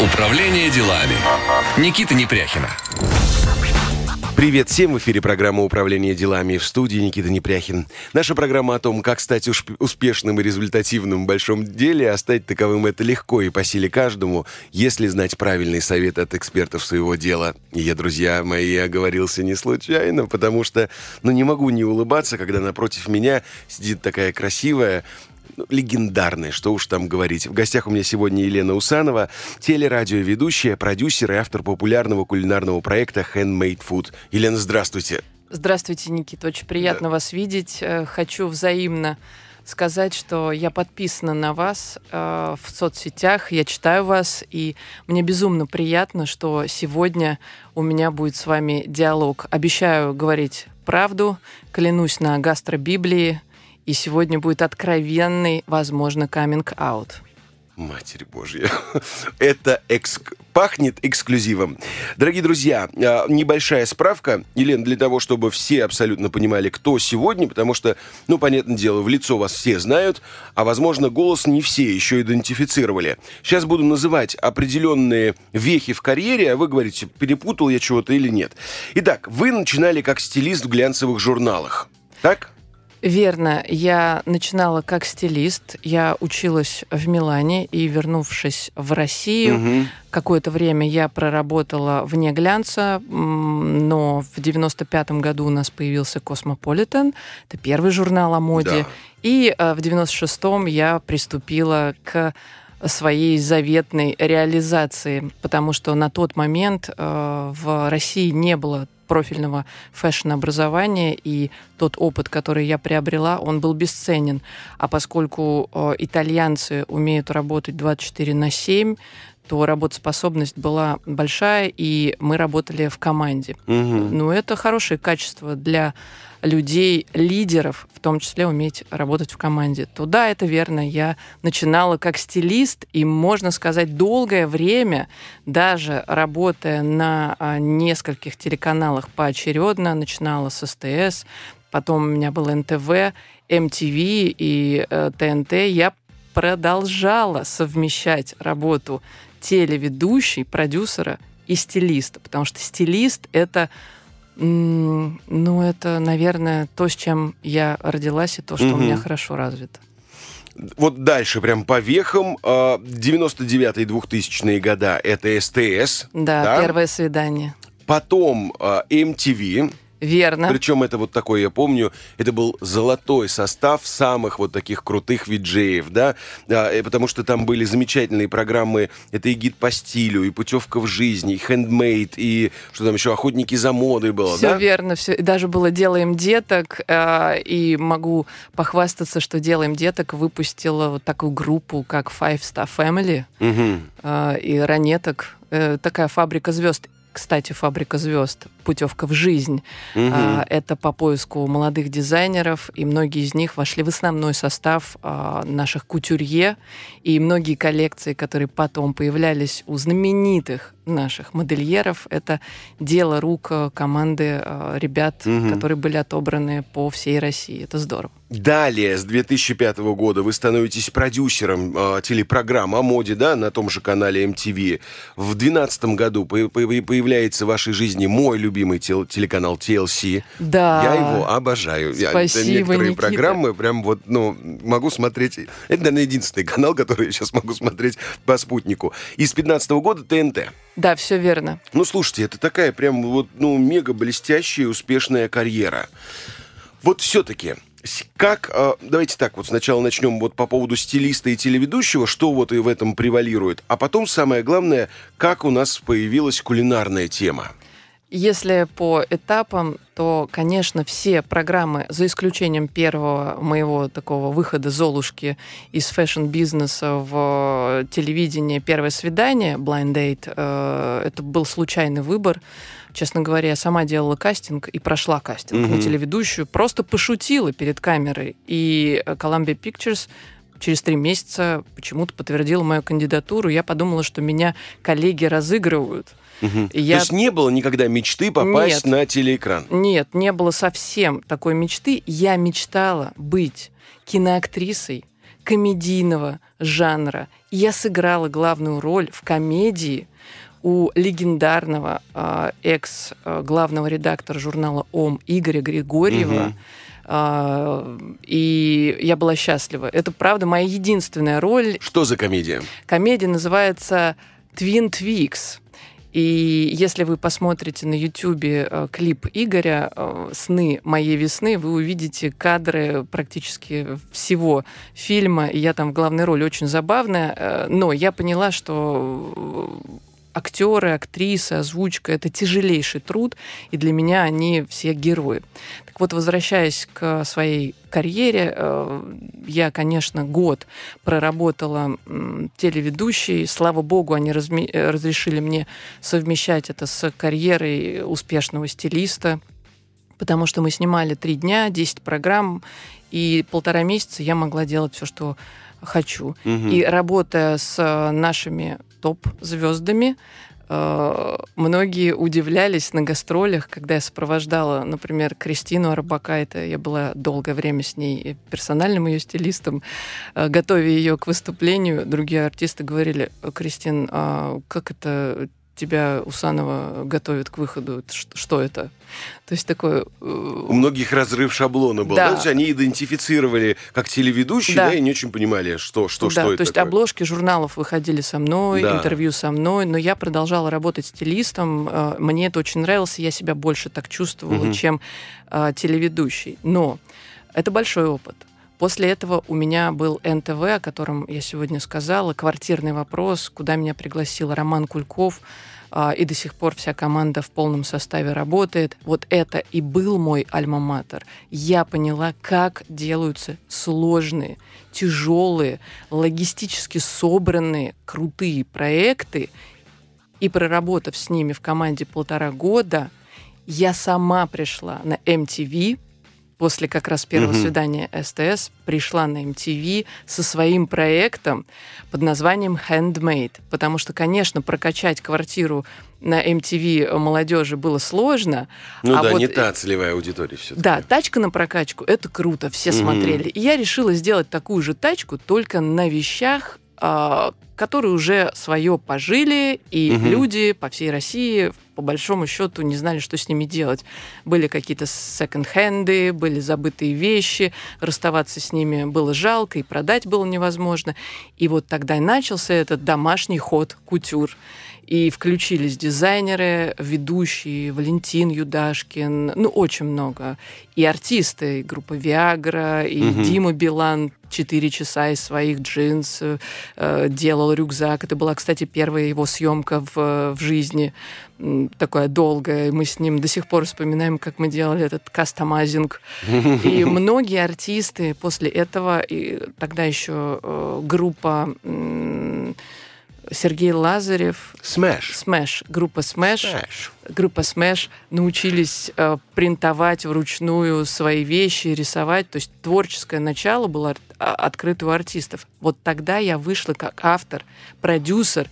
Управление делами. Никита Непряхина. Привет всем! В эфире программа «Управление делами» в студии Никита Непряхин. Наша программа о том, как стать успешным и результативным в большом деле, а стать таковым это легко и по силе каждому, если знать правильный совет от экспертов своего дела. И я, друзья мои, оговорился не случайно, потому что, ну, не могу не улыбаться, когда напротив меня сидит такая красивая, легендарная, что уж там говорить. В гостях у меня сегодня Елена Усанова, телерадиоведущая, продюсер и автор популярного кулинарного проекта Handmade Food. Елена, здравствуйте. Здравствуйте, Никита. Очень приятно да. вас видеть. Э, хочу взаимно сказать, что я подписана на вас э, в соцсетях, я читаю вас, и мне безумно приятно, что сегодня у меня будет с вами диалог. Обещаю говорить правду, клянусь на гастробиблии, и сегодня будет откровенный, возможно, каминг-аут. Матерь Божья. Это экск... пахнет эксклюзивом. Дорогие друзья, а, небольшая справка, Елена, для того, чтобы все абсолютно понимали, кто сегодня, потому что, ну, понятное дело, в лицо вас все знают, а, возможно, голос не все еще идентифицировали. Сейчас буду называть определенные вехи в карьере, а вы говорите, перепутал я чего-то или нет. Итак, вы начинали как стилист в глянцевых журналах, так? Верно. Я начинала как стилист. Я училась в Милане и, вернувшись в Россию, угу. какое-то время я проработала вне глянца, но в 95-м году у нас появился «Космополитен». Это первый журнал о моде. Да. И э, в 96-м я приступила к своей заветной реализации, потому что на тот момент э, в России не было профильного фэшн-образования, и тот опыт, который я приобрела, он был бесценен. А поскольку э, итальянцы умеют работать 24 на 7, то работоспособность была большая, и мы работали в команде. Угу. Ну, это хорошее качество для людей, лидеров, в том числе уметь работать в команде. Туда это верно. Я начинала как стилист, и, можно сказать, долгое время, даже работая на а, нескольких телеканалах поочередно, начинала с СТС, потом у меня был НТВ, MTV и э, ТНТ, я продолжала совмещать работу телеведущей, продюсера и стилиста, потому что стилист — это ну, это, наверное, то, с чем я родилась, и то, что угу. у меня хорошо развито. Вот дальше, прям по вехам, 99-е, 2000-е года, это СТС. Да, да, первое свидание. Потом MTV. Верно. Причем это вот такой, я помню, это был золотой состав самых вот таких крутых виджеев, да, а, потому что там были замечательные программы, это и гид по стилю, и путевка в жизнь, и хендмейд, и что там еще, охотники за модой было, все да? верно, все. Даже было «Делаем деток», э, и могу похвастаться, что «Делаем деток» выпустила вот такую группу, как Five Star Family, угу. э, и «Ранеток», э, такая фабрика звезд кстати, «Фабрика звезд», «Путевка в жизнь». Угу. Это по поиску молодых дизайнеров, и многие из них вошли в основной состав а, наших кутюрье, и многие коллекции, которые потом появлялись у знаменитых наших модельеров, это дело рук э, команды э, ребят, угу. которые были отобраны по всей России. Это здорово. Далее, с 2005 года вы становитесь продюсером э, телепрограмм о моде, да, на том же канале MTV. В 2012 году по появляется в вашей жизни мой любимый тел телеканал TLC. Да. Я его обожаю. Спасибо, Я, некоторые Никита. программы прям вот, ну, могу смотреть. Это, наверное, единственный канал, который я сейчас могу смотреть по спутнику. И с 2015 года ТНТ. Да, все верно. Ну, слушайте, это такая прям вот, ну, мега блестящая успешная карьера. Вот все-таки, как, а, давайте так, вот сначала начнем вот по поводу стилиста и телеведущего, что вот и в этом превалирует, а потом самое главное, как у нас появилась кулинарная тема. Если по этапам, то, конечно, все программы, за исключением первого моего такого выхода Золушки из fashion-бизнеса в телевидение «Первое свидание», Blind Date, э, это был случайный выбор. Честно говоря, я сама делала кастинг и прошла кастинг mm-hmm. на телеведущую, просто пошутила перед камерой. И Columbia Pictures через три месяца почему-то подтвердила мою кандидатуру. Я подумала, что меня коллеги разыгрывают. Угу. Я... То есть не было никогда мечты попасть нет, на телеэкран? Нет, не было совсем такой мечты. Я мечтала быть киноактрисой, комедийного жанра. И я сыграла главную роль в комедии у легендарного э, экс-главного редактора журнала ОМ Игоря Григорьева. Угу. И я была счастлива. Это, правда, моя единственная роль. Что за комедия? Комедия называется Twin Twix. И если вы посмотрите на Ютубе э, клип Игоря э, «Сны моей весны», вы увидите кадры практически всего фильма. И я там в главной роли очень забавная. Э, но я поняла, что актеры, актрисы, озвучка — это тяжелейший труд, и для меня они все герои. Так вот, возвращаясь к своей карьере, э, я, конечно, год проработала телеведущей. Слава богу, они разрешили мне совмещать это с карьерой успешного стилиста, потому что мы снимали три дня, 10 программ, и полтора месяца я могла делать все, что хочу. Угу. И работая с нашими топ-звездами. Э, многие удивлялись на гастролях, когда я сопровождала, например, Кристину Арбакайте. Я была долгое время с ней персональным ее стилистом. Э, готовя ее к выступлению, другие артисты говорили, Кристин, а как это тебя Усанова готовит к выходу. Что это? То есть такое... Э, У многих разрыв шаблона был. Да. Да? То есть они идентифицировали как телеведущие, да. да, и не очень понимали, что, что, да, что то это то есть такое. обложки журналов выходили со мной, да. интервью со мной, но я продолжала работать стилистом. Э, мне это очень нравилось, я себя больше так чувствовала, угу. чем э, телеведущий. Но это большой опыт. После этого у меня был НТВ, о котором я сегодня сказала, квартирный вопрос, куда меня пригласил Роман Кульков, а, и до сих пор вся команда в полном составе работает. Вот это и был мой альма-матер. Я поняла, как делаются сложные, тяжелые, логистически собранные, крутые проекты. И проработав с ними в команде полтора года, я сама пришла на MTV, после как раз первого mm-hmm. свидания СТС пришла на MTV со своим проектом под названием Handmade. Потому что, конечно, прокачать квартиру на MTV молодежи было сложно. Ну а да, вот, не та целевая аудитория все Да, тачка на прокачку, это круто, все mm-hmm. смотрели. И я решила сделать такую же тачку, только на вещах, которые уже свое пожили, и угу. люди по всей России по большому счету не знали, что с ними делать. Были какие-то секонд-хенды, были забытые вещи, расставаться с ними было жалко, и продать было невозможно. И вот тогда и начался этот домашний ход кутюр. И включились дизайнеры, ведущие, Валентин Юдашкин, ну, очень много. И артисты, и группа Виагра, и угу. Дима Билан, 4 часа из своих джинс э, делал рюкзак. Это была, кстати, первая его съемка в, в жизни, такая долгая. Мы с ним до сих пор вспоминаем, как мы делали этот customizing. И многие артисты после этого, и тогда еще э, группа... Сергей Лазарев. Smash. Smash. Группа Smash. Группа Smash научились э, принтовать вручную свои вещи, рисовать. То есть творческое начало было а, открыто у артистов. Вот тогда я вышла как автор, продюсер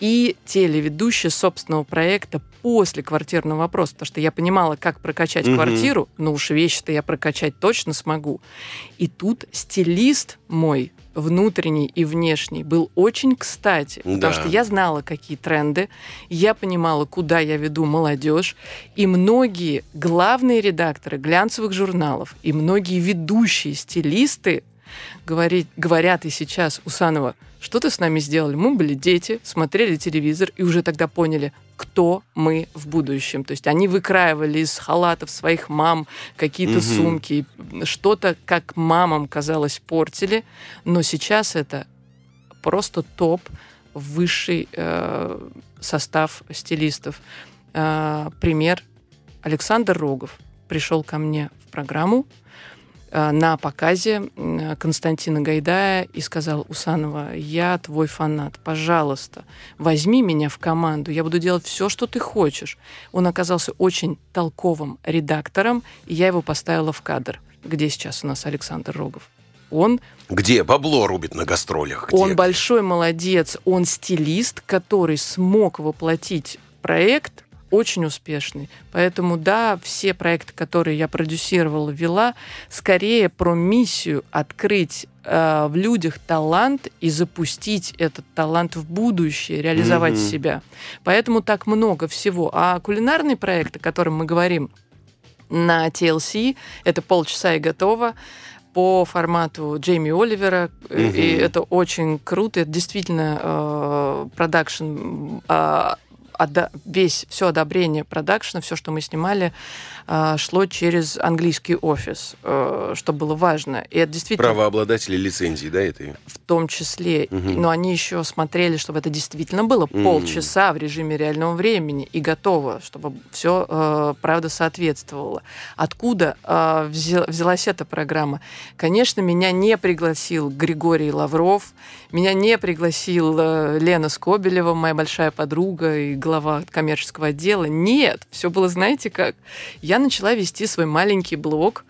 и телеведущая собственного проекта после квартирного вопроса, потому что я понимала, как прокачать угу. квартиру, но уж вещи-то я прокачать точно смогу. И тут стилист мой внутренний и внешний был очень кстати, да. потому что я знала, какие тренды, я понимала, куда я веду молодежь, и многие главные редакторы глянцевых журналов и многие ведущие стилисты говорить, говорят и сейчас Усанова, что ты с нами сделали? Мы были дети, смотрели телевизор и уже тогда поняли, кто мы в будущем. То есть они выкраивали из халатов своих мам какие-то угу. сумки, что-то, как мамам казалось, портили, но сейчас это просто топ, высший э, состав стилистов. Э, пример. Александр Рогов пришел ко мне в программу, на показе Константина Гайдая и сказал Усанова, я твой фанат, пожалуйста, возьми меня в команду, я буду делать все, что ты хочешь. Он оказался очень толковым редактором, и я его поставила в кадр. Где сейчас у нас Александр Рогов? Он... Где? Бабло рубит на гастролях. Где? Он большой молодец, он стилист, который смог воплотить проект очень успешный. Поэтому, да, все проекты, которые я продюсировала, вела, скорее про миссию открыть э, в людях талант и запустить этот талант в будущее, реализовать mm-hmm. себя. Поэтому так много всего. А кулинарные проекты, о которых мы говорим на TLC, это полчаса и готово по формату Джейми Оливера, mm-hmm. и это очень круто. Это действительно э, продакшн э, весь все одобрение продакшена, все, что мы снимали, шло через английский офис, э, что было важно. И это действительно... Правообладатели лицензии, да, это? В том числе. Угу. Но они еще смотрели, чтобы это действительно было угу. полчаса в режиме реального времени и готово, чтобы все, э, правда, соответствовало. Откуда э, взялась эта программа? Конечно, меня не пригласил Григорий Лавров, меня не пригласил Лена Скобелева, моя большая подруга и глава коммерческого отдела. Нет, все было, знаете как? Я начала вести свой маленький блог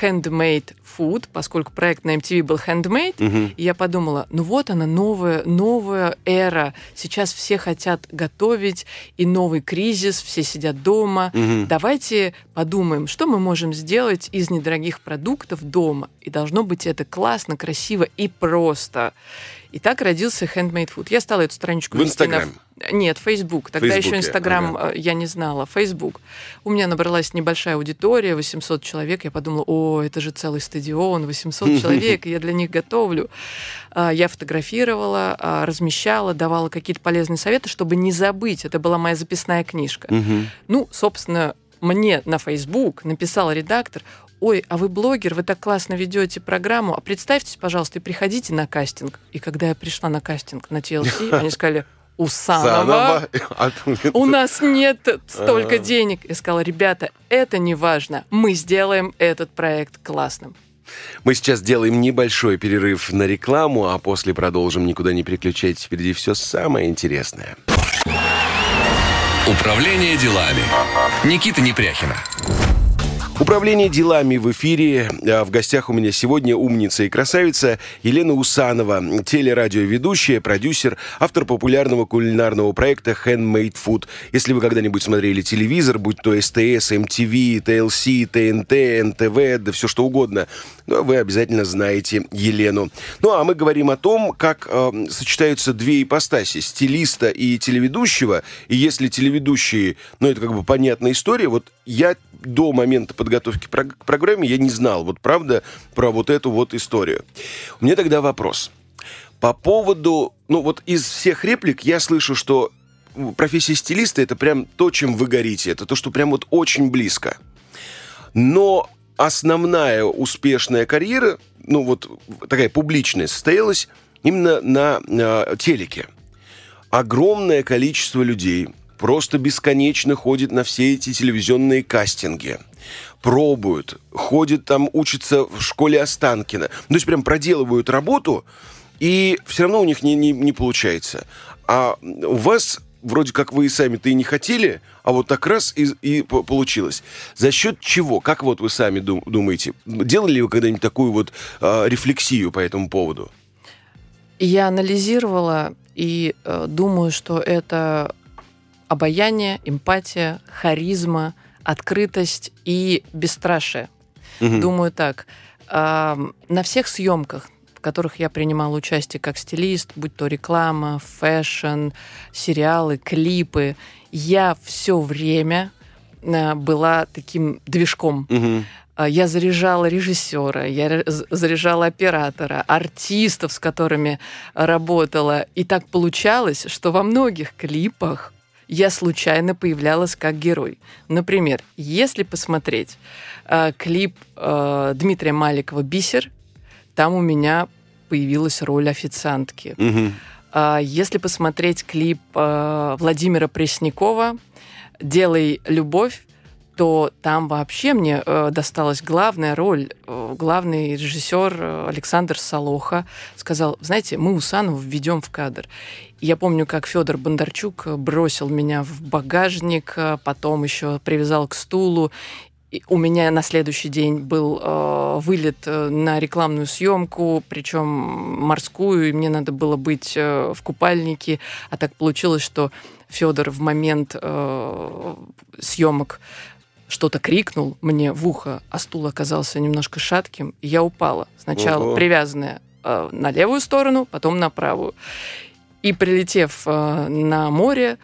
Handmade Food, поскольку проект на MTV был Handmade, угу. и я подумала, ну вот она, новая, новая эра. Сейчас все хотят готовить, и новый кризис, все сидят дома. Угу. Давайте подумаем, что мы можем сделать из недорогих продуктов дома. И должно быть это классно, красиво и просто. И так родился Handmade Food. Я стала эту страничку в Инстаграме. Нет, Facebook. Тогда Фейсбуке. еще Инстаграм ага. Э, я не знала. Facebook. У меня набралась небольшая аудитория, 800 человек. Я подумала, о, это же целый стадион, 800 человек, я для них готовлю. А, я фотографировала, а, размещала, давала какие-то полезные советы, чтобы не забыть. Это была моя записная книжка. Ну, собственно, мне на Facebook написал редактор, ой, а вы блогер, вы так классно ведете программу, а представьтесь, пожалуйста, и приходите на кастинг. И когда я пришла на кастинг на TLC, они сказали, у Санова, у нас нет столько денег. Я сказала, ребята, это не важно, мы сделаем этот проект классным. Мы сейчас делаем небольшой перерыв на рекламу, а после продолжим. Никуда не переключайтесь, впереди все самое интересное. Управление делами. Никита Непряхина. Управление делами в эфире. А в гостях у меня сегодня умница и красавица Елена Усанова, телерадиоведущая, продюсер, автор популярного кулинарного проекта Handmade Food. Если вы когда-нибудь смотрели телевизор, будь то СТС, МТВ, ТЛС, ТНТ, НТВ, да все что угодно, ну, вы обязательно знаете Елену. Ну, а мы говорим о том, как э, сочетаются две ипостаси, стилиста и телеведущего. И если телеведущие, ну, это как бы понятная история, вот я до момента подготовки к программе я не знал, вот правда, про вот эту вот историю. У меня тогда вопрос. По поводу, ну вот из всех реплик я слышу, что профессия стилиста это прям то, чем вы горите, это то, что прям вот очень близко. Но основная успешная карьера, ну вот такая публичная, состоялась именно на, на телеке. Огромное количество людей просто бесконечно ходит на все эти телевизионные кастинги. Пробуют, ходят там, учатся в школе Останкина. Ну, то есть прям проделывают работу, и все равно у них не, не, не получается. А у вас вроде как вы и сами-то и не хотели, а вот так раз и, и получилось. За счет чего? Как вот вы сами дум, думаете? Делали ли вы когда-нибудь такую вот э, рефлексию по этому поводу? Я анализировала и э, думаю, что это обаяние, эмпатия, харизма, открытость и бесстрашие. Угу. Думаю так. На всех съемках, в которых я принимала участие как стилист, будь то реклама, fashion, сериалы, клипы, я все время э, была таким движком. Угу. Я заряжала режиссера, я заряжала оператора, артистов, с которыми работала. И так получалось, что во многих клипах я случайно появлялась как герой. Например, если посмотреть э, клип э, Дмитрия Маликова «Бисер», там у меня появилась роль официантки. Угу. Э, если посмотреть клип э, Владимира Преснякова «Делай любовь», то там вообще мне э, досталась главная роль. Э, главный режиссер э, Александр Солоха сказал, знаете, мы Усанова введем в кадр. Я помню, как Федор Бондарчук бросил меня в багажник, потом еще привязал к стулу. у меня на следующий день был э, вылет э, на рекламную съемку, причем морскую, и мне надо было быть э, в купальнике. А так получилось, что Федор в момент э, съемок что-то крикнул мне в ухо, а стул оказался немножко шатким, и я упала. Сначала Ого. привязанная э, на левую сторону, потом на правую. И прилетев э, на море,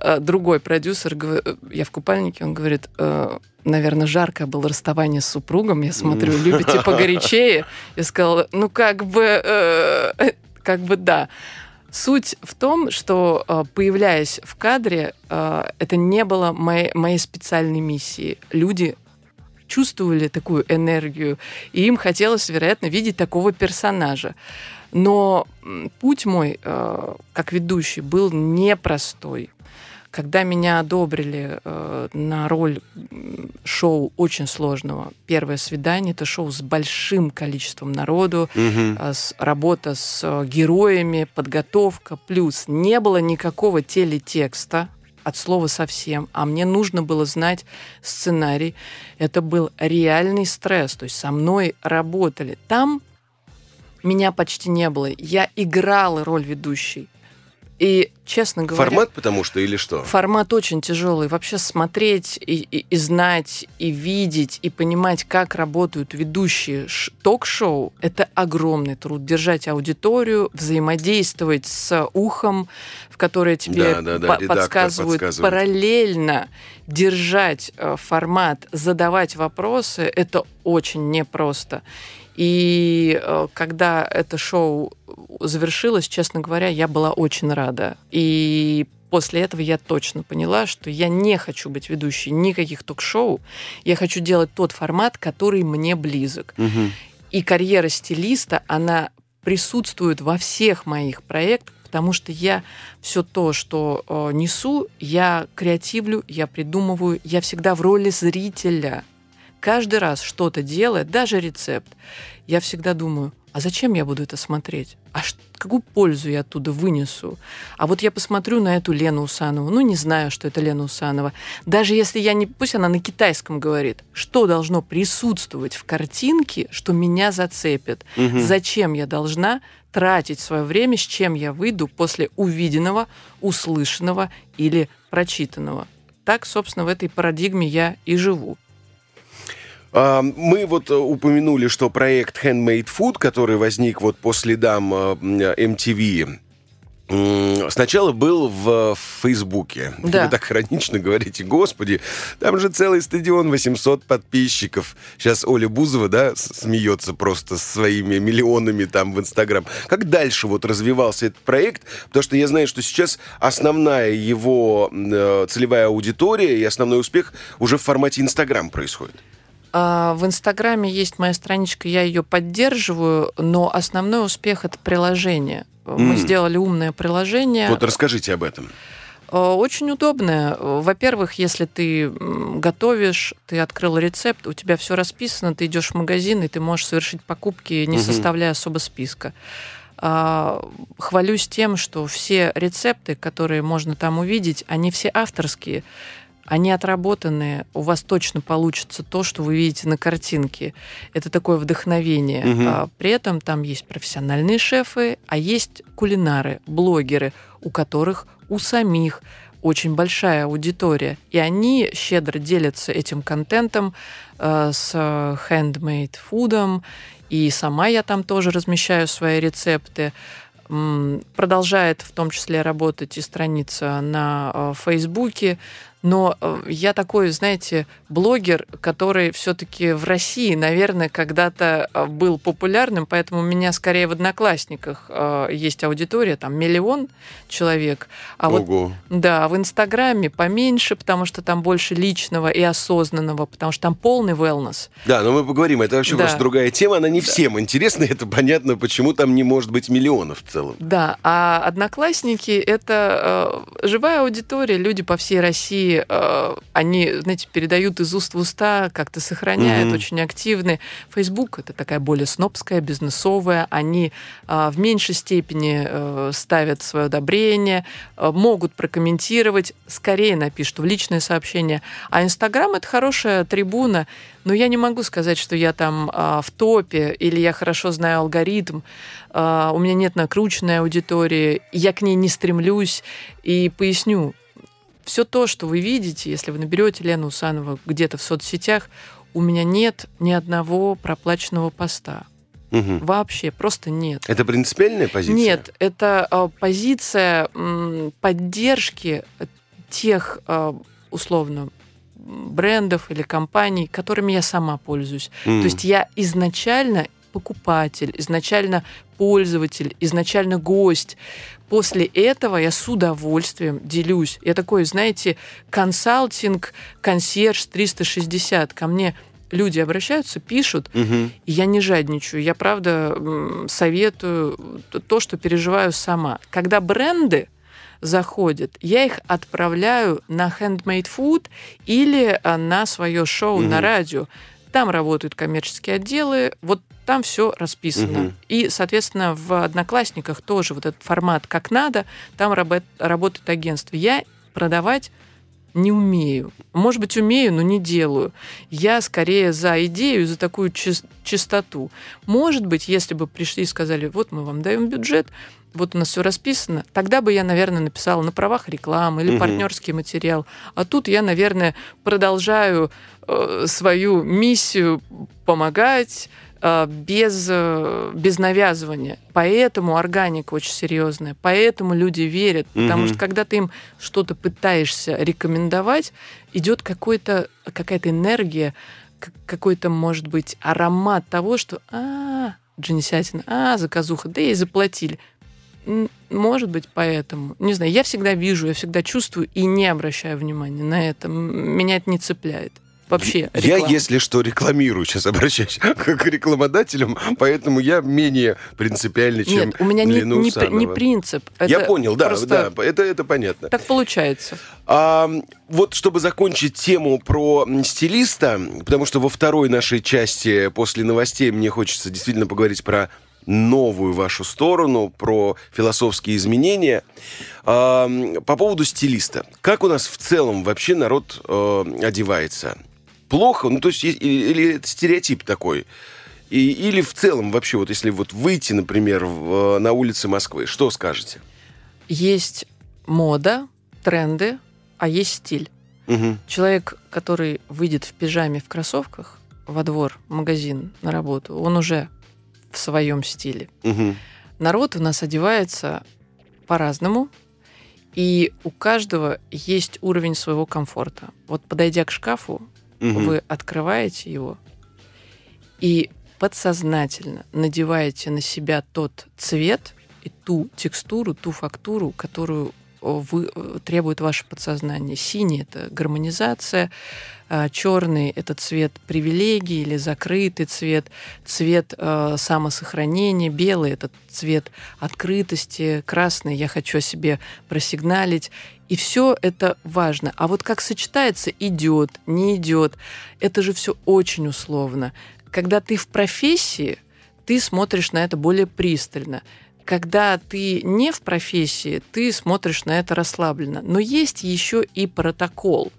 э, другой продюсер, э, я в купальнике, он говорит, э, наверное, жаркое было расставание с супругом, я смотрю, любите погорячее. Я сказала, ну как бы, э, э, как бы да. Суть в том, что э, появляясь в кадре, э, это не было моей, моей специальной миссии. Люди чувствовали такую энергию, и им хотелось, вероятно, видеть такого персонажа. Но путь мой, э, как ведущий, был непростой. Когда меня одобрили э, на роль шоу очень сложного, первое свидание, это шоу с большим количеством народу, угу. э, с, работа с э, героями, подготовка, плюс не было никакого телетекста, от слова совсем, а мне нужно было знать сценарий. Это был реальный стресс, то есть со мной работали. Там меня почти не было. Я играла роль ведущей. И, честно говоря... Формат потому что или что? Формат очень тяжелый. Вообще смотреть и, и, и знать, и видеть, и понимать, как работают ведущие ток-шоу, это огромный труд. Держать аудиторию, взаимодействовать с ухом, в которое тебе да, да, да, по подсказывают, подсказывает. параллельно держать э, формат, задавать вопросы, это очень непросто. И э, когда это шоу завершилось, честно говоря, я была очень рада. И после этого я точно поняла, что я не хочу быть ведущей никаких ток-шоу. Я хочу делать тот формат, который мне близок. Угу. И карьера стилиста, она присутствует во всех моих проектах, потому что я все то, что э, несу, я креативлю, я придумываю, я всегда в роли зрителя каждый раз что-то делая, даже рецепт, я всегда думаю, а зачем я буду это смотреть? А какую пользу я оттуда вынесу? А вот я посмотрю на эту Лену Усанову. Ну, не знаю, что это Лена Усанова. Даже если я не... Пусть она на китайском говорит. Что должно присутствовать в картинке, что меня зацепит? Угу. Зачем я должна тратить свое время, с чем я выйду после увиденного, услышанного или прочитанного? Так, собственно, в этой парадигме я и живу. А, мы вот э, упомянули, что проект Handmade Food, который возник вот по следам MTV, Сначала был в Фейсбуке. Да. Вы так хронично говорите, господи, там же целый стадион, 800 подписчиков. Сейчас Оля Бузова, да, смеется просто своими миллионами там в Инстаграм. Как дальше вот развивался этот проект? Потому что я знаю, что сейчас основная его э, целевая аудитория и основной успех уже в формате Инстаграм происходит. А, в Инстаграме есть моя страничка, я ее поддерживаю, но основной успех это приложение. Мы mm. сделали умное приложение. Вот расскажите об этом. А, очень удобное. Во-первых, если ты готовишь, ты открыл рецепт, у тебя все расписано, ты идешь в магазин, и ты можешь совершить покупки, не угу. составляя особо списка. А, хвалюсь тем, что все рецепты, которые можно там увидеть, они все авторские они отработанные, у вас точно получится то, что вы видите на картинке. Это такое вдохновение. Угу. А, при этом там есть профессиональные шефы, а есть кулинары, блогеры, у которых у самих очень большая аудитория, и они щедро делятся этим контентом э, с handmade фудом, и сама я там тоже размещаю свои рецепты. Продолжает в том числе работать и страница на э, Фейсбуке. Но э, я такой, знаете, блогер, который все-таки в России, наверное, когда-то э, был популярным, поэтому у меня скорее в Одноклассниках э, есть аудитория, там миллион человек. А Ого. вот да, в Инстаграме поменьше, потому что там больше личного и осознанного, потому что там полный wellness. Да, но мы поговорим, это вообще да. просто другая тема, она не да. всем интересна, это понятно, почему там не может быть миллионов в целом. Да, а Одноклассники это э, живая аудитория, люди по всей России и э, они, знаете, передают из уст в уста, как-то сохраняют, mm-hmm. очень активны. Facebook это такая более снобская, бизнесовая. Они э, в меньшей степени э, ставят свое одобрение, э, могут прокомментировать, скорее напишут в личное сообщение. А Инстаграм это хорошая трибуна. Но я не могу сказать, что я там э, в топе или я хорошо знаю алгоритм. Э, у меня нет накрученной аудитории, я к ней не стремлюсь. И поясню, все то, что вы видите, если вы наберете Лену Усанова где-то в соцсетях, у меня нет ни одного проплаченного поста. Угу. Вообще, просто нет. Это принципиальная позиция? Нет, это э, позиция м, поддержки тех, э, условно, брендов или компаний, которыми я сама пользуюсь. Mm. То есть я изначально покупатель, изначально пользователь, изначально гость. После этого я с удовольствием делюсь. Я такой, знаете, консалтинг, консьерж 360. Ко мне люди обращаются, пишут, угу. и я не жадничаю. Я, правда, советую то, что переживаю сама. Когда бренды заходят, я их отправляю на Handmade Food или а, на свое шоу угу. на радио. Там работают коммерческие отделы, вот там все расписано. Угу. И, соответственно, в Одноклассниках тоже вот этот формат как надо, там работ, работает агентство. Я продавать не умею. Может быть, умею, но не делаю. Я скорее за идею, за такую чистоту. Может быть, если бы пришли и сказали, вот мы вам даем бюджет, вот у нас все расписано, тогда бы я, наверное, написала на правах рекламы или угу. партнерский материал. А тут я, наверное, продолжаю э, свою миссию помогать без, э, без навязывания. Поэтому органика очень серьезная, поэтому люди верят. Потому угу. что когда ты им что-то пытаешься рекомендовать, идет какая-то энергия, какой-то, может быть, аромат того, что а, Джанисятина, а, заказуха, да и заплатили. Может быть, поэтому. Не знаю, я всегда вижу, я всегда чувствую и не обращаю внимания на это. Меня это не цепляет. Вообще, реклама. Я, если что, рекламирую, сейчас обращаюсь к рекламодателям, поэтому я менее принципиальный, чем Нет, у меня не, не, не принцип. Это я понял, да, да, это, это понятно. Так получается. А, вот чтобы закончить тему про стилиста, потому что во второй нашей части после новостей мне хочется действительно поговорить про новую вашу сторону, про философские изменения. По поводу стилиста. Как у нас в целом вообще народ э, одевается? Плохо? Ну, то есть, или это стереотип такой? И, или в целом вообще, вот если вот выйти, например, в, на улицы Москвы, что скажете? Есть мода, тренды, а есть стиль. Угу. Человек, который выйдет в пижаме, в кроссовках во двор, в магазин, на работу, он уже в своем стиле. Угу. Народ у нас одевается по-разному, и у каждого есть уровень своего комфорта. Вот подойдя к шкафу, угу. вы открываете его и подсознательно надеваете на себя тот цвет и ту текстуру, ту фактуру, которую вы, э, требует ваше подсознание. Синий — это гармонизация, а черный — это цвет привилегии или закрытый цвет, цвет э, самосохранения, белый — это цвет открытости, красный — я хочу о себе просигналить. И все это важно. А вот как сочетается, идет, не идет, это же все очень условно. Когда ты в профессии, ты смотришь на это более пристально когда ты не в профессии, ты смотришь на это расслабленно. Но есть еще и протокол.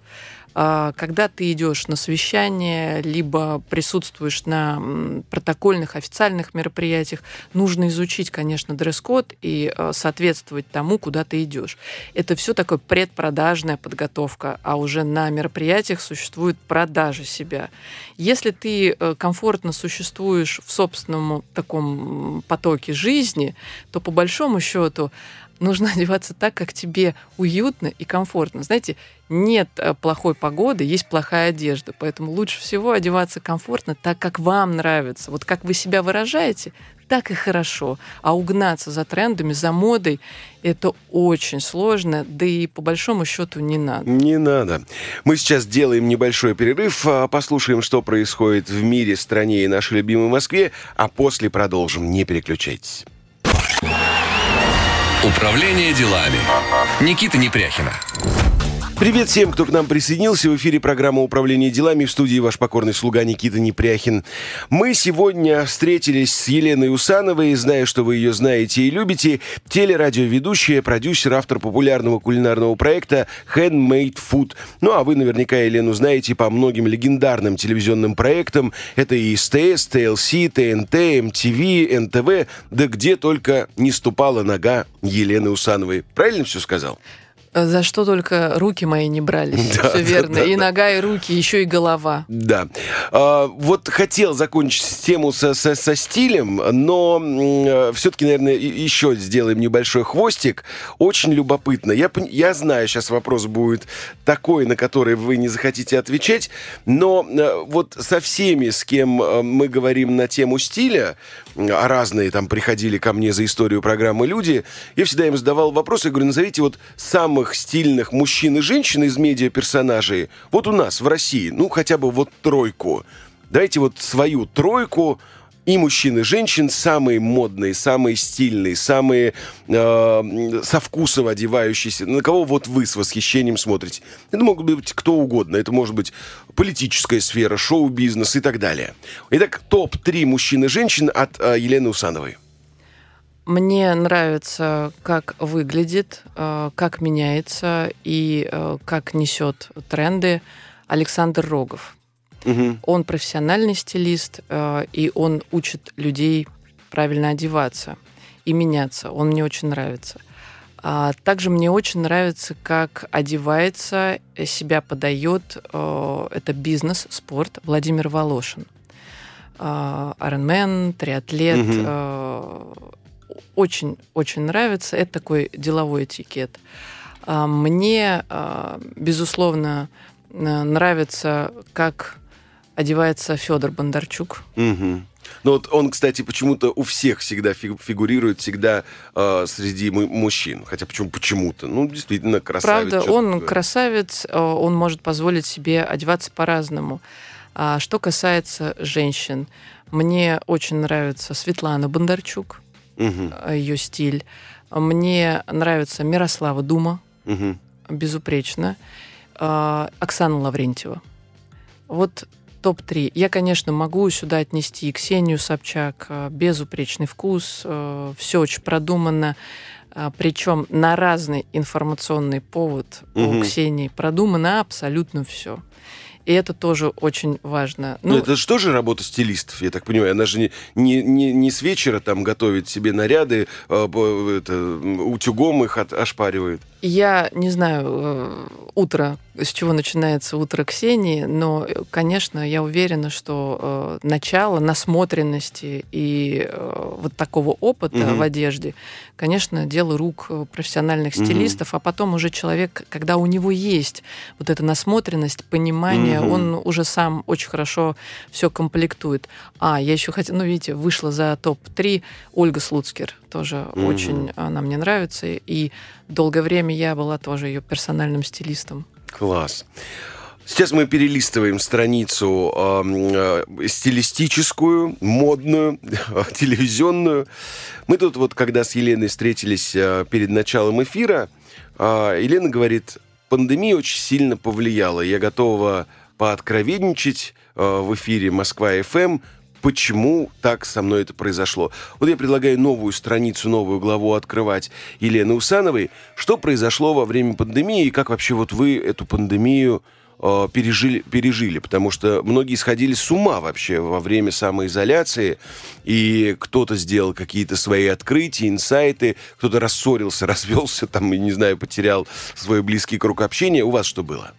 А, когда ты идешь на совещание, либо присутствуешь на протокольных официальных мероприятиях, нужно изучить, конечно, дресс-код и а, соответствовать тому, куда ты идешь. Это все такое предпродажная подготовка, а уже на мероприятиях существует продажа себя. Если ты э, комфортно существуешь в собственном таком потоке жизни, то по большому счету нужно одеваться так, как тебе уютно и комфортно. Знаете, нет э, плохой погоды, есть плохая одежда. Поэтому лучше всего одеваться комфортно так, как вам нравится. Вот как вы себя выражаете, так и хорошо. А угнаться за трендами, за модой, это очень сложно, да и по большому счету не надо. Не надо. Мы сейчас делаем небольшой перерыв, а, послушаем, что происходит в мире, стране и нашей любимой Москве, а после продолжим. Не переключайтесь. Управление делами. Никита Непряхина. Привет всем, кто к нам присоединился. В эфире программа «Управление делами» в студии ваш покорный слуга Никита Непряхин. Мы сегодня встретились с Еленой Усановой. Знаю, что вы ее знаете и любите. Телерадиоведущая, продюсер, автор популярного кулинарного проекта «Handmade Food». Ну, а вы наверняка Елену знаете по многим легендарным телевизионным проектам. Это и СТС, ТЛС, ТНТ, МТВ, НТВ. Да где только не ступала нога Елены Усановой. Правильно все сказал? За что только руки мои не брались. Да, Все верно. Да, да, и нога, и руки, еще и голова. Да. А, вот хотел закончить тему со, со, со стилем, но э, все-таки, наверное, еще сделаем небольшой хвостик. Очень любопытно. Я, я знаю, сейчас вопрос будет такой, на который вы не захотите отвечать, но э, вот со всеми, с кем э, мы говорим на тему стиля, а разные там приходили ко мне за историю программы люди, я всегда им задавал вопрос, я говорю, назовите вот самых стильных мужчин и женщин из медиа-персонажей вот у нас в России, ну хотя бы вот тройку. Давайте вот свою тройку и мужчин, и женщин самые модные, самые стильные, самые э, со вкусом одевающиеся. На кого вот вы с восхищением смотрите? Это могут быть кто угодно. Это может быть политическая сфера, шоу-бизнес и так далее. Итак, топ-3 мужчин и женщин от э, Елены Усановой. Мне нравится, как выглядит, э, как меняется и э, как несет тренды Александр Рогов. Угу. Он профессиональный стилист, э, и он учит людей правильно одеваться и меняться. Он мне очень нравится. А также мне очень нравится, как одевается, себя подает. Это бизнес, спорт Владимир Волошин. Э, триатлет. Угу. Очень-очень нравится. Это такой деловой этикет. А мне, безусловно, нравится, как одевается Федор Бондарчук. Угу. Ну вот он, кстати, почему-то у всех всегда фигурирует всегда э, среди мужчин. Хотя почему почему-то? Ну, действительно, красавец. Правда, он такое. красавец, он может позволить себе одеваться по-разному. А что касается женщин, мне очень нравится Светлана Бондарчук, угу. ее стиль. Мне нравится Мирослава Дума, угу. безупречно. Э, Оксана Лаврентьева. Вот топ-3. Я, конечно, могу сюда отнести Ксению Собчак, э, безупречный вкус, э, все очень продуманно, э, причем на разный информационный повод угу. у Ксении продумано абсолютно все. И это тоже очень важно. Ну, это же тоже работа стилистов, я так понимаю. Она же не, не, не, не с вечера там готовит себе наряды, а, это, утюгом их от, ошпаривает. Я не знаю, утро с чего начинается утро Ксении, но, конечно, я уверена, что э, начало насмотренности и э, вот такого опыта угу. в одежде, конечно, дело рук профессиональных стилистов, угу. а потом уже человек, когда у него есть вот эта насмотренность, понимание, угу. он уже сам очень хорошо все комплектует. А, я еще хотела, ну, видите, вышла за топ-3 Ольга Слуцкер, тоже угу. очень она мне нравится, и долгое время я была тоже ее персональным стилистом. Класс. Сейчас мы перелистываем страницу э, э, стилистическую, модную, телевизионную. Мы тут вот, когда с Еленой встретились э, перед началом эфира, э, Елена говорит, пандемия очень сильно повлияла. Я готова пооткровенничать э, в эфире Москва-ФМ почему так со мной это произошло. Вот я предлагаю новую страницу, новую главу открывать Елены Усановой. Что произошло во время пандемии и как вообще вот вы эту пандемию э, пережили, пережили? Потому что многие сходили с ума вообще во время самоизоляции, и кто-то сделал какие-то свои открытия, инсайты, кто-то рассорился, развелся, там, не знаю, потерял свой близкий круг общения. У вас что было?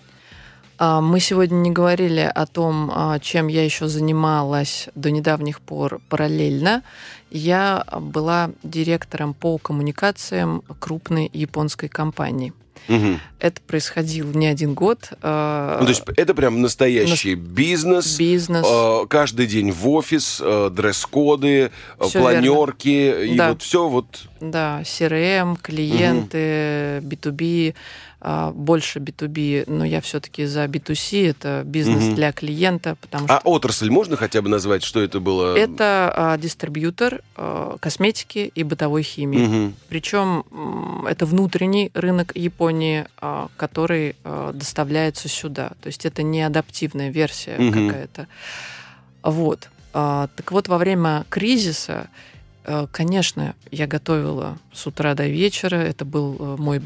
А, мы сегодня не говорили о том, а, чем я еще занималась до недавних пор параллельно. Я была директором по коммуникациям крупной японской компании. Угу. Это происходило не один год. А, ну, то есть это прям настоящий Нас... бизнес. Бизнес. Каждый день в офис, дресс-коды, все планерки верно. и да. вот все вот. Да, CRM, клиенты, угу. B2B а, больше B2B, но я все-таки за B2C, это бизнес угу. для клиента. Потому а что... отрасль можно хотя бы назвать, что это было? Это а, дистрибьютор а, косметики и бытовой химии. Угу. Причем это внутренний рынок Японии, а, который а, доставляется сюда. То есть это не адаптивная версия угу. какая-то. Вот. Так вот, во время кризиса, конечно, я готовила с утра до вечера. Это был э, мой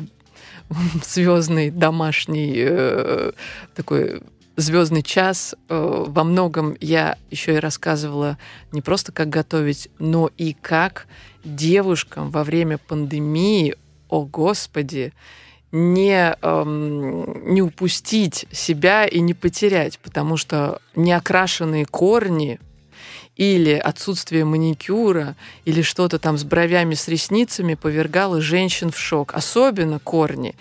звездный домашний э, такой звездный час. Э, во многом я еще и рассказывала не просто как готовить, но и как девушкам во время пандемии, о господи, не, эм, не упустить себя и не потерять, потому что неокрашенные корни или отсутствие маникюра, или что-то там с бровями, с ресницами повергало женщин в шок, особенно корни.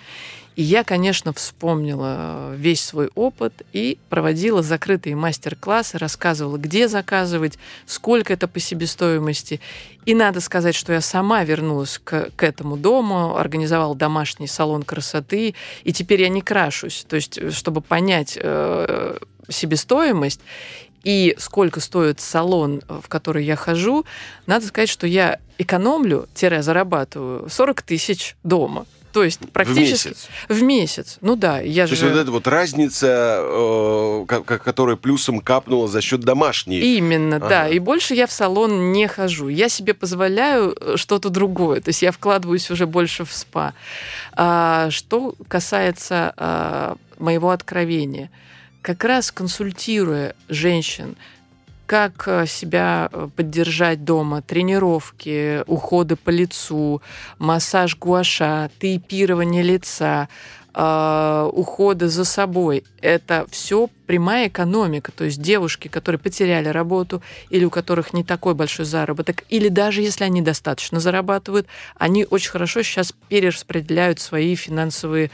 И я, конечно, вспомнила весь свой опыт и проводила закрытые мастер-классы, рассказывала, где заказывать, сколько это по себестоимости. И надо сказать, что я сама вернулась к, к этому дому, организовала домашний салон красоты, и теперь я не крашусь. То есть, чтобы понять э, себестоимость, и сколько стоит салон, в который я хожу, надо сказать, что я экономлю-зарабатываю 40 тысяч дома. То есть практически... В месяц? В месяц. Ну да, я То же... есть вот эта вот разница, э, которая плюсом капнула за счет домашней. Именно, ага. да. И больше я в салон не хожу. Я себе позволяю э, что-то другое. То есть я вкладываюсь уже больше в спа. А, что касается а, моего откровения. Как раз консультируя женщин, как э, себя э, поддержать дома, тренировки, уходы по лицу, массаж гуаша, тейпирование лица, э, ухода за собой. Это все прямая экономика. То есть девушки, которые потеряли работу или у которых не такой большой заработок, или даже если они достаточно зарабатывают, они очень хорошо сейчас перераспределяют свои финансовые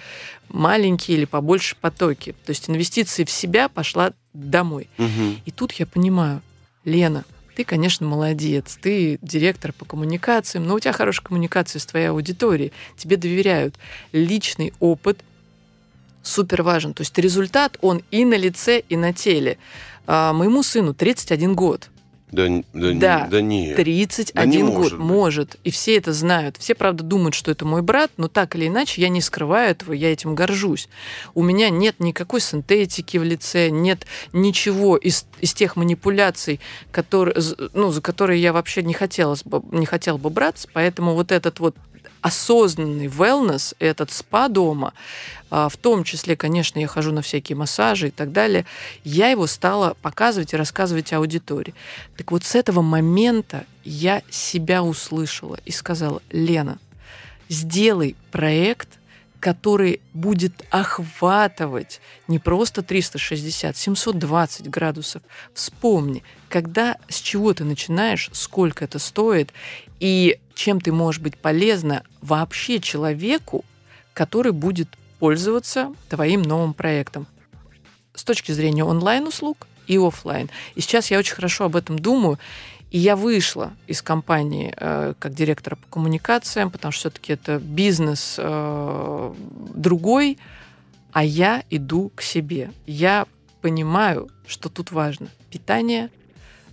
маленькие или побольше потоки. То есть инвестиции в себя пошла домой. Угу. И тут я понимаю, Лена, ты, конечно, молодец, ты директор по коммуникациям, но у тебя хорошая коммуникация с твоей аудиторией, тебе доверяют. Личный опыт супер важен. То есть результат, он и на лице, и на теле. А, моему сыну 31 год. Да, да, да, да нет. 31 да не год может, может. И все это знают. Все, правда, думают, что это мой брат, но так или иначе я не скрываю этого, я этим горжусь. У меня нет никакой синтетики в лице, нет ничего из, из тех манипуляций, которые, ну, за которые я вообще не, хотелось бы, не хотела бы браться. Поэтому вот этот вот осознанный wellness, этот спа дома, а, в том числе, конечно, я хожу на всякие массажи и так далее, я его стала показывать и рассказывать аудитории. Так вот с этого момента я себя услышала и сказала, Лена, сделай проект, который будет охватывать не просто 360, 720 градусов. Вспомни, когда с чего ты начинаешь, сколько это стоит, и чем ты можешь быть полезна вообще человеку, который будет пользоваться твоим новым проектом с точки зрения онлайн-услуг и офлайн. И сейчас я очень хорошо об этом думаю. И я вышла из компании э, как директора по коммуникациям, потому что все-таки это бизнес э, другой, а я иду к себе. Я понимаю, что тут важно питание,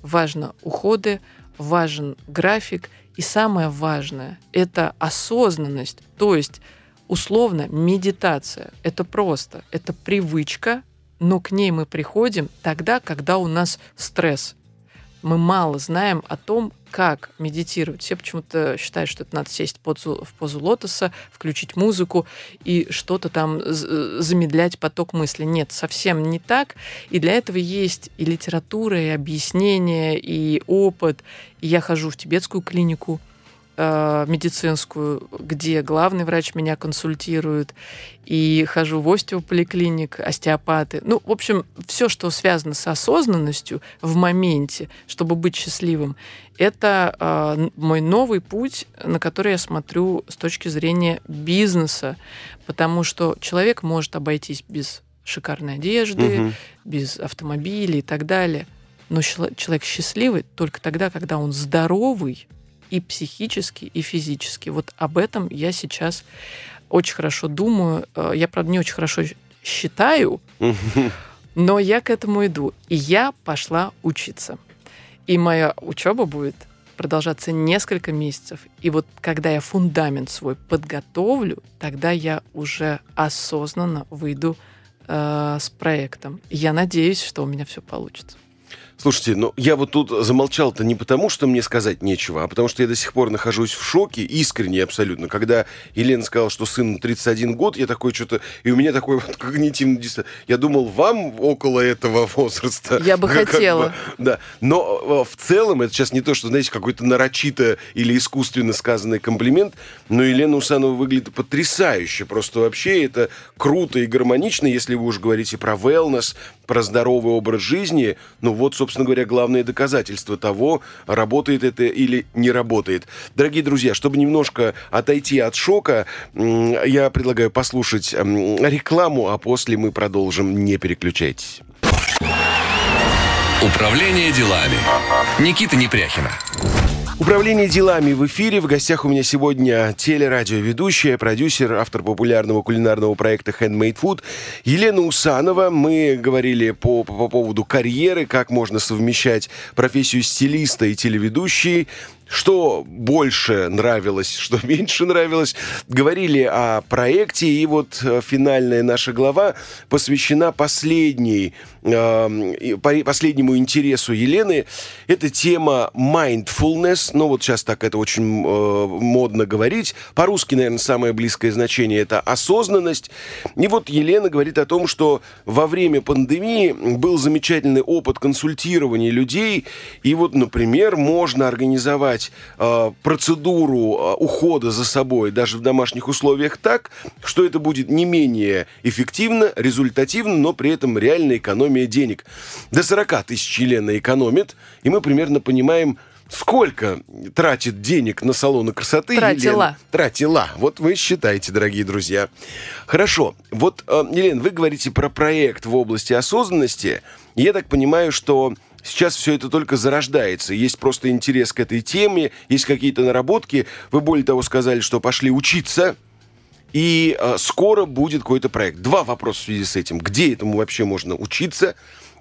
важно уходы, важен график, и самое важное – это осознанность, то есть условно медитация. Это просто, это привычка, но к ней мы приходим тогда, когда у нас стресс. Мы мало знаем о том, как медитировать. Все почему-то считают, что это надо сесть в позу лотоса, включить музыку и что-то там замедлять поток мысли. Нет, совсем не так. И для этого есть и литература, и объяснения, и опыт. И я хожу в тибетскую клинику, э, медицинскую, где главный врач меня консультирует, и хожу в остеополиклиник, остеопаты. Ну, в общем, все, что связано с осознанностью в моменте, чтобы быть счастливым, это э, мой новый путь, на который я смотрю с точки зрения бизнеса, потому что человек может обойтись без шикарной одежды, угу. без автомобилей и так далее. Но человек счастливый только тогда, когда он здоровый, и психически, и физически. Вот об этом я сейчас очень хорошо думаю. Э, я, правда, не очень хорошо считаю, но я к этому иду. И я пошла учиться. И моя учеба будет продолжаться несколько месяцев. И вот когда я фундамент свой подготовлю, тогда я уже осознанно выйду э, с проектом. Я надеюсь, что у меня все получится. Слушайте, ну я вот тут замолчал-то не потому, что мне сказать нечего, а потому что я до сих пор нахожусь в шоке, искренне абсолютно. Когда Елена сказала, что сыну 31 год, я такой что-то... И у меня такой вот когнитивный диссонанс. Я думал, вам около этого возраста. Я бы хотела. Бы, да. Но э, в целом это сейчас не то, что, знаете, какой-то нарочито или искусственно сказанный комплимент, но Елена Усанова выглядит потрясающе. Просто вообще это круто и гармонично, если вы уж говорите про wellness, про здоровый образ жизни. Ну вот, собственно, говоря, главное доказательство того, работает это или не работает. Дорогие друзья, чтобы немножко отойти от шока, я предлагаю послушать рекламу, а после мы продолжим. Не переключайтесь. Управление делами. Никита Непряхина. Управление делами в эфире. В гостях у меня сегодня телерадиоведущая, продюсер, автор популярного кулинарного проекта Handmade Food Елена Усанова. Мы говорили по, по, по поводу карьеры, как можно совмещать профессию стилиста и телеведущей. Что больше нравилось, что меньше нравилось. Говорили о проекте, и вот э, финальная наша глава посвящена последней, э, последнему интересу Елены. Это тема mindfulness. Ну вот сейчас так это очень э, модно говорить. По-русски, наверное, самое близкое значение это осознанность. И вот Елена говорит о том, что во время пандемии был замечательный опыт консультирования людей. И вот, например, можно организовать организовать э, процедуру э, ухода за собой даже в домашних условиях так, что это будет не менее эффективно, результативно, но при этом реальная экономия денег. До 40 тысяч Елена экономит, и мы примерно понимаем, Сколько тратит денег на салоны красоты? Тратила. Елена? Тратила. Вот вы считаете, дорогие друзья. Хорошо. Вот, э, Елена, вы говорите про проект в области осознанности. Я так понимаю, что Сейчас все это только зарождается. Есть просто интерес к этой теме, есть какие-то наработки. Вы более того сказали, что пошли учиться, и э, скоро будет какой-то проект. Два вопроса в связи с этим. Где этому вообще можно учиться?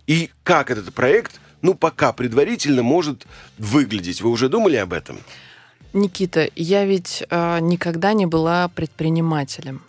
И как этот проект, ну, пока предварительно может выглядеть? Вы уже думали об этом? Никита, я ведь э, никогда не была предпринимателем.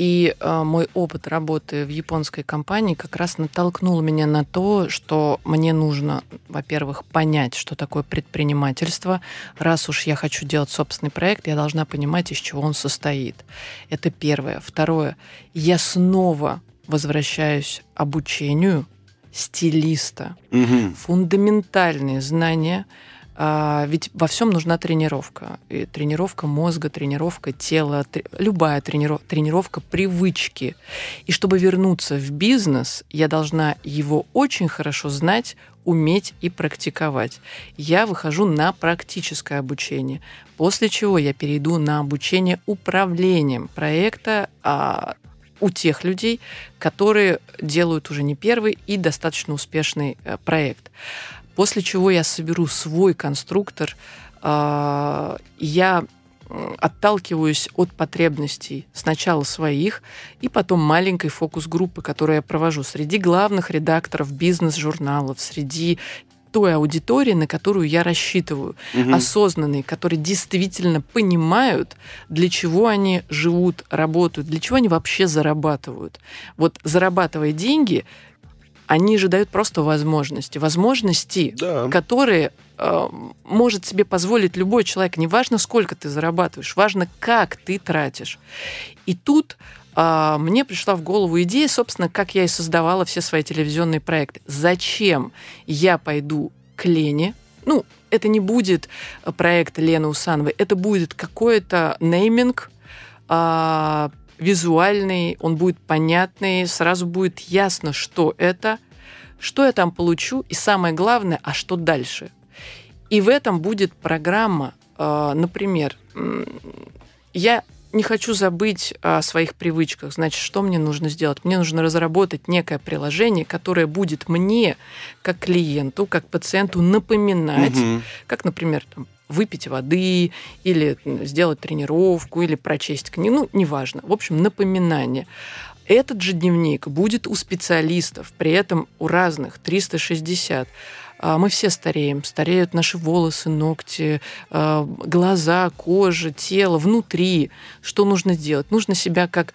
И э, мой опыт работы в японской компании как раз натолкнул меня на то, что мне нужно, во-первых, понять, что такое предпринимательство. Раз уж я хочу делать собственный проект, я должна понимать, из чего он состоит. Это первое. Второе. Я снова возвращаюсь обучению стилиста. Угу. Фундаментальные знания – а, ведь во всем нужна тренировка. И тренировка мозга, тренировка тела, тр... любая тренировка, тренировка привычки. И чтобы вернуться в бизнес, я должна его очень хорошо знать, уметь и практиковать. Я выхожу на практическое обучение, после чего я перейду на обучение управлением проекта а, у тех людей, которые делают уже не первый и достаточно успешный а, проект. После чего я соберу свой конструктор, а, я отталкиваюсь от потребностей сначала своих и потом маленькой фокус-группы, которую я провожу среди главных редакторов бизнес-журналов, среди той аудитории, на которую я рассчитываю, угу. осознанные, которые действительно понимают, для чего они живут, работают, для чего они вообще зарабатывают. Вот зарабатывая деньги, они же дают просто возможности. Возможности, да. которые э, может себе позволить любой человек. Неважно, сколько ты зарабатываешь, важно, как ты тратишь. И тут э, мне пришла в голову идея, собственно, как я и создавала все свои телевизионные проекты. Зачем я пойду к Лене? Ну, это не будет проект Лены Усановой, это будет какой-то нейминг, э, визуальный, он будет понятный, сразу будет ясно, что это, что я там получу, и самое главное, а что дальше. И в этом будет программа, э, например, я не хочу забыть о своих привычках. Значит, что мне нужно сделать? Мне нужно разработать некое приложение, которое будет мне, как клиенту, как пациенту, напоминать, угу. как, например, там, выпить воды, или сделать тренировку, или прочесть книгу, ну, неважно. В общем, напоминание. Этот же дневник будет у специалистов, при этом у разных, 360. А, мы все стареем. Стареют наши волосы, ногти, а, глаза, кожа, тело, внутри. Что нужно делать? Нужно себя как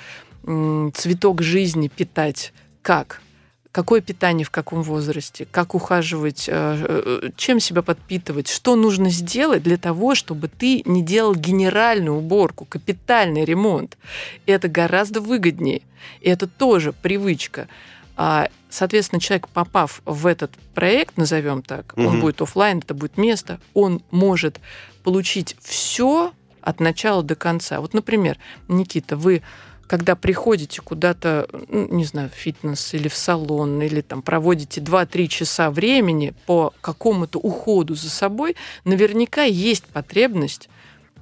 цветок жизни питать. Как? Какое питание в каком возрасте, как ухаживать, э, э, чем себя подпитывать, что нужно сделать для того, чтобы ты не делал генеральную уборку, капитальный ремонт. И это гораздо выгоднее. И это тоже привычка. А, соответственно, человек, попав в этот проект, назовем так, угу. он будет офлайн, это будет место, он может получить все от начала до конца. Вот, например, Никита, вы когда приходите куда-то, ну, не знаю, в фитнес или в салон, или там проводите 2-3 часа времени по какому-то уходу за собой, наверняка есть потребность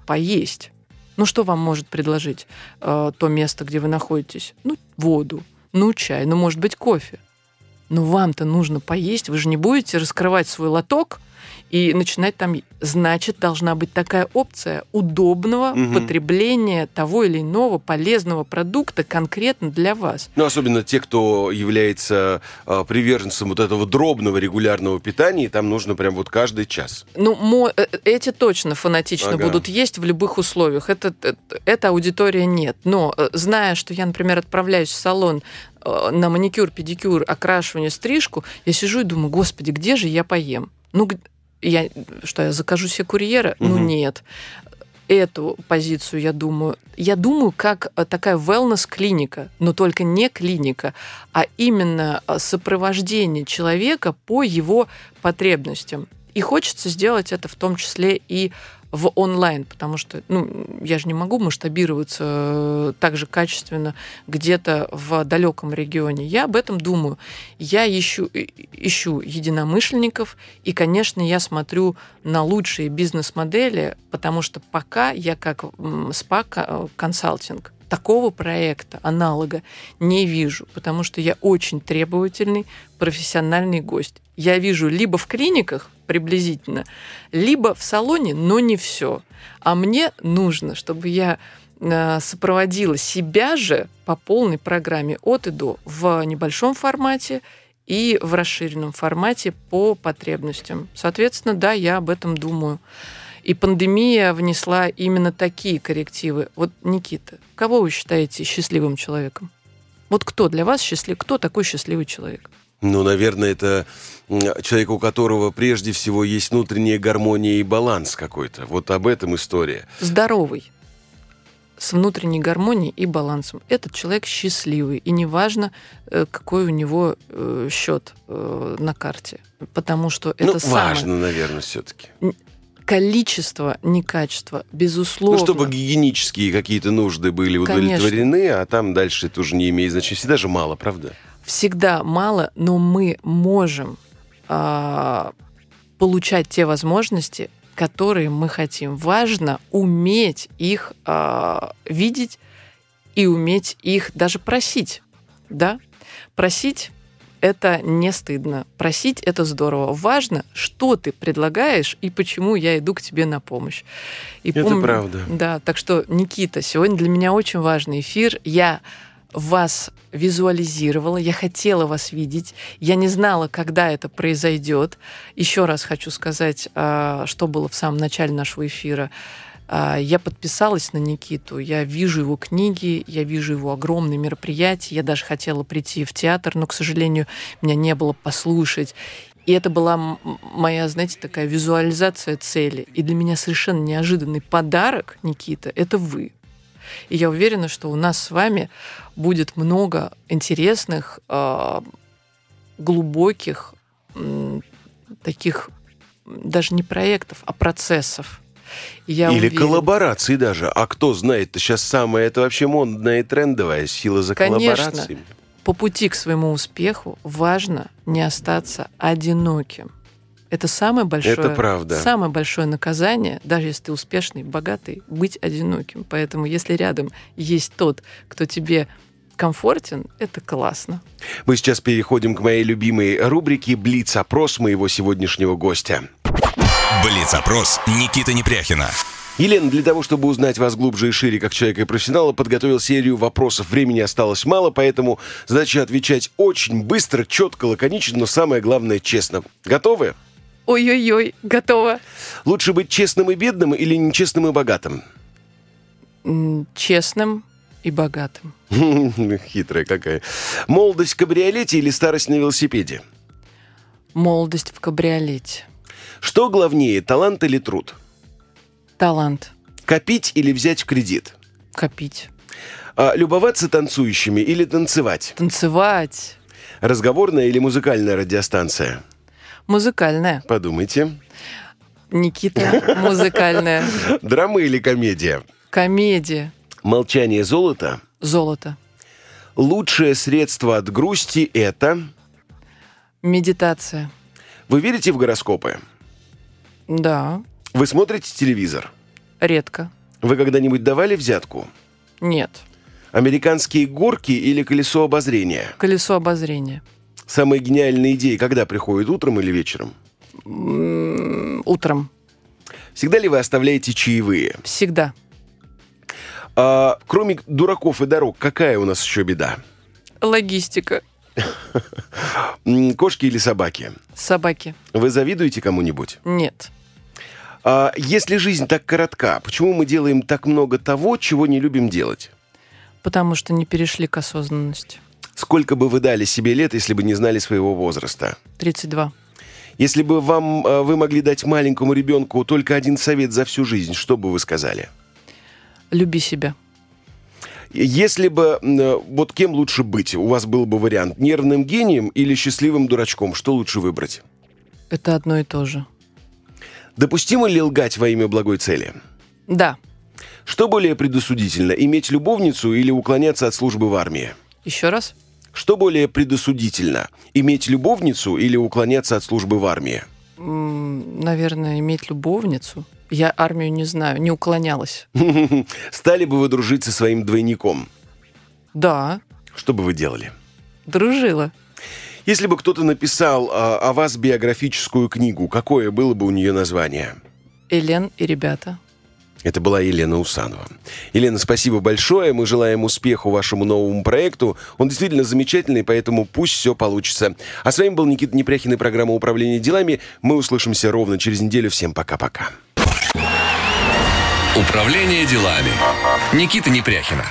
поесть. Ну, что вам может предложить э, то место, где вы находитесь? Ну, воду, ну, чай, ну, может быть, кофе. Но вам-то нужно поесть, вы же не будете раскрывать свой лоток – и начинать там, значит, должна быть такая опция удобного угу. потребления того или иного полезного продукта конкретно для вас. Ну, особенно те, кто является э, приверженцем вот этого дробного регулярного питания, там нужно прям вот каждый час. Ну, мо- э, эти точно фанатично ага. будут есть в любых условиях. Это, это, это аудитория нет. Но э, зная, что я, например, отправляюсь в салон э, на маникюр, педикюр, окрашивание, стрижку, я сижу и думаю, господи, где же я поем? Ну, я, что я закажу себе курьера? Угу. Ну нет. Эту позицию, я думаю, я думаю, как э, такая wellness-клиника, но только не клиника, а именно э, сопровождение человека по его потребностям. И хочется сделать это в том числе и в онлайн, потому что ну, я же не могу масштабироваться э, так же качественно где-то в далеком регионе. Я об этом думаю. Я ищу, ищу единомышленников, и, конечно, я смотрю на лучшие бизнес-модели, потому что пока я как СПА-консалтинг такого проекта, аналога, не вижу, потому что я очень требовательный профессиональный гость. Я вижу либо в клиниках приблизительно, либо в салоне, но не все. А мне нужно, чтобы я э, сопроводила себя же по полной программе от и до в небольшом формате и в расширенном формате по потребностям. Соответственно, да, я об этом думаю. И пандемия внесла именно такие коррективы. Вот, Никита, кого вы считаете счастливым человеком? Вот кто для вас счастлив? Кто такой счастливый человек? Ну, наверное, это человек, у которого прежде всего есть внутренняя гармония и баланс какой-то. Вот об этом история. Здоровый с внутренней гармонией и балансом. Этот человек счастливый, и неважно, э, какой у него э, счет э, на карте, потому что это ну, самое... важно, наверное, все-таки количество, не качество, безусловно. Ну, чтобы гигиенические какие-то нужды были удовлетворены, Конечно. а там дальше это уже не имеет значения. Всегда же мало, правда? Всегда мало, но мы можем э, получать те возможности, которые мы хотим. Важно уметь их э, видеть и уметь их даже просить. Да? Просить это не стыдно. Просить это здорово. Важно, что ты предлагаешь и почему я иду к тебе на помощь. И это помню, правда. Да, так что, Никита, сегодня для меня очень важный эфир. Я вас визуализировала, я хотела вас видеть, я не знала, когда это произойдет. Еще раз хочу сказать, а, что было в самом начале нашего эфира. А, я подписалась на Никиту, я вижу его книги, я вижу его огромные мероприятия, я даже хотела прийти в театр, но, к сожалению, меня не было послушать. И это была моя, знаете, такая визуализация цели. И для меня совершенно неожиданный подарок, Никита, это вы. И я уверена, что у нас с вами будет много интересных, а, глубоких, таких даже не проектов, а процессов, я Или уверен. коллаборации даже. А кто знает, это сейчас самое, это вообще модная и трендовая сила за Конечно. коллаборациями. По пути к своему успеху важно не остаться одиноким. Это самое большое, это правда. самое большое наказание, даже если ты успешный, богатый, быть одиноким. Поэтому если рядом есть тот, кто тебе комфортен, это классно. Мы сейчас переходим к моей любимой рубрике «Блиц-опрос» моего сегодняшнего гостя. Блиц-опрос Никиты Непряхина. Елена, для того, чтобы узнать вас глубже и шире как человека и профессионала, подготовил серию вопросов. Времени осталось мало, поэтому задача отвечать очень быстро, четко, лаконично, но самое главное, честно. Готовы? Ой-ой-ой, готова. Лучше быть честным и бедным или нечестным и богатым? Честным и богатым. Хитрая какая. Молодость в кабриолете или старость на велосипеде? Молодость в кабриолете. Что главнее, талант или труд? Талант. Копить или взять в кредит? Копить. А, любоваться танцующими или танцевать? Танцевать. Разговорная или музыкальная радиостанция? Музыкальная. Подумайте. Никита. Музыкальная. Драма или комедия? Комедия. Молчание золота? Золото. Лучшее средство от грусти – это... Медитация. Вы верите в гороскопы? Да. Вы смотрите телевизор? Редко. Вы когда-нибудь давали взятку? Нет. Американские горки или колесо обозрения? Колесо обозрения. Самые гениальные идеи когда приходят, утром или вечером? М, Утром. Всегда ли вы оставляете чаевые? Всегда. А, кроме дураков и дорог, какая у нас еще беда? Логистика. Кошки или собаки? Собаки. Вы завидуете кому-нибудь? Нет. А если жизнь так коротка, почему мы делаем так много того, чего не любим делать? Потому что не перешли к осознанности. Сколько бы вы дали себе лет, если бы не знали своего возраста? 32. Если бы вам э, вы могли дать маленькому ребенку только один совет за всю жизнь, что бы вы сказали? Люби себя. Если бы э, вот кем лучше быть, у вас был бы вариант нервным гением или счастливым дурачком, что лучше выбрать? Это одно и то же. Допустимо ли лгать во имя благой цели? Да. Что более предосудительно, иметь любовницу или уклоняться от службы в армии? Еще раз. Что более предосудительно, иметь любовницу или уклоняться от службы в армии? М, Наверное, иметь любовницу. Я армию не знаю, не уклонялась. Стали бы вы дружить со своим двойником? Да, Что бы вы делали? дружила. Если бы кто-то написал а, о вас биографическую книгу, какое было бы у нее название? Элен и ребята. Это была Елена Усанова. Елена, спасибо большое. Мы желаем успеху вашему новому проекту. Он действительно замечательный, поэтому пусть все получится. А с вами был Никита Непряхин и программа «Управление делами». Мы услышимся ровно через неделю. Всем пока-пока. Управление делами. Никита Непряхина.